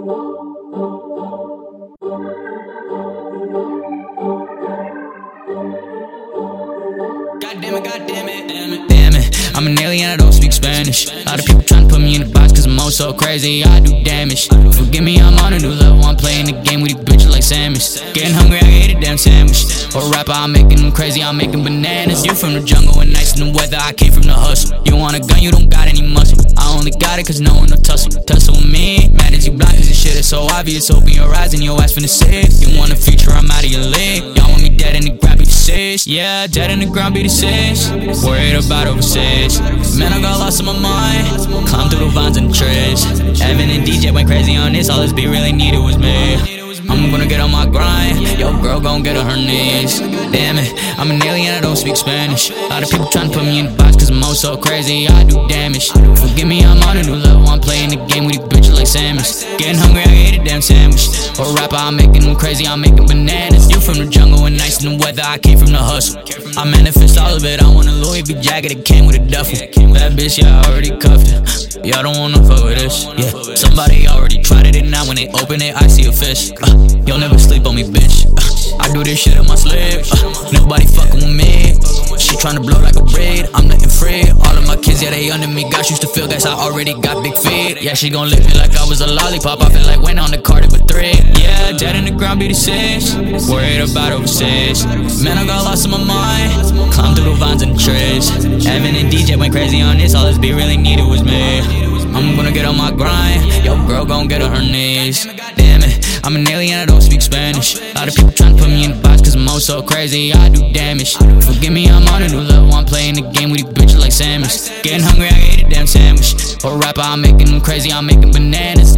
I'm an alien, I don't speak Spanish. A lot of people trying to put me in a box, cause I'm all so crazy, I do damage. Forgive me, I'm on a new level, I'm playing the game with these bitches like Samus. Getting hungry, I ate a damn sandwich. Or rapper, I'm making them crazy, I'm making bananas. You from the jungle and nice in the weather, I came from the hustle. You want a gun, you don't got any muscle. I only got it cause no one will tussle. Tussle with me, mad as you block so obvious. Open your eyes and your ass finna sit. You want a future, I'm out of your league. Y'all want me dead in the ground, be the six. Yeah, dead in the ground, be the six. Worried about overseas. Man, I got lost in my mind. Climb through the vines and trees. Evan and DJ went crazy on this. All this beat really needed was me. Girl, gon' get on her knees. Damn it, I'm an alien, I don't speak Spanish. A lot of people trying to put me in the box cause I'm all so crazy. I do damage. Forgive me, I'm on a new level. I'm playing the game with these bitches like Samus. Getting hungry, I ate a damn sandwich. Or rapper, I'm making them crazy, I'm making bananas. You from the jungle and nice in the weather, I came from the hustle. I manifest all of it, I want a Louis V jacket, it came with a duffel. That bitch, yeah, I already cuffed her. Y'all don't wanna fuck with this. Yeah, somebody already tried it, now when they open it, I see a fish. Uh, you'll never sleep on me, bitch. Uh, I do this shit in my sleep. Uh, nobody fucking with me. She tryna blow like a braid. I'm nothing free. All of my kids, yeah, they under me. Gosh, used to feel guys, I already got big feet. Yeah, she gon' lick me like I was a lollipop. I feel like went on the card with three. Yeah, dead in the ground, be the six. Worried about overseas. Man, I got lost in my mind. Climb through the vines and trees. Evan and DJ went crazy on this. All this beat really needed was me. I'm gonna get on my grind. Yo, girl, gon' get on her knees. Damn it, I'm an alien, I don't speak Spanish. A lot of people trying to put me in the box cause I'm all so crazy. I do damage. Forgive me, I'm on a new level. I'm playing the game with these bitches like Samus. Getting hungry, I ate a damn sandwich. Or rapper, I'm making them crazy, I'm making bananas.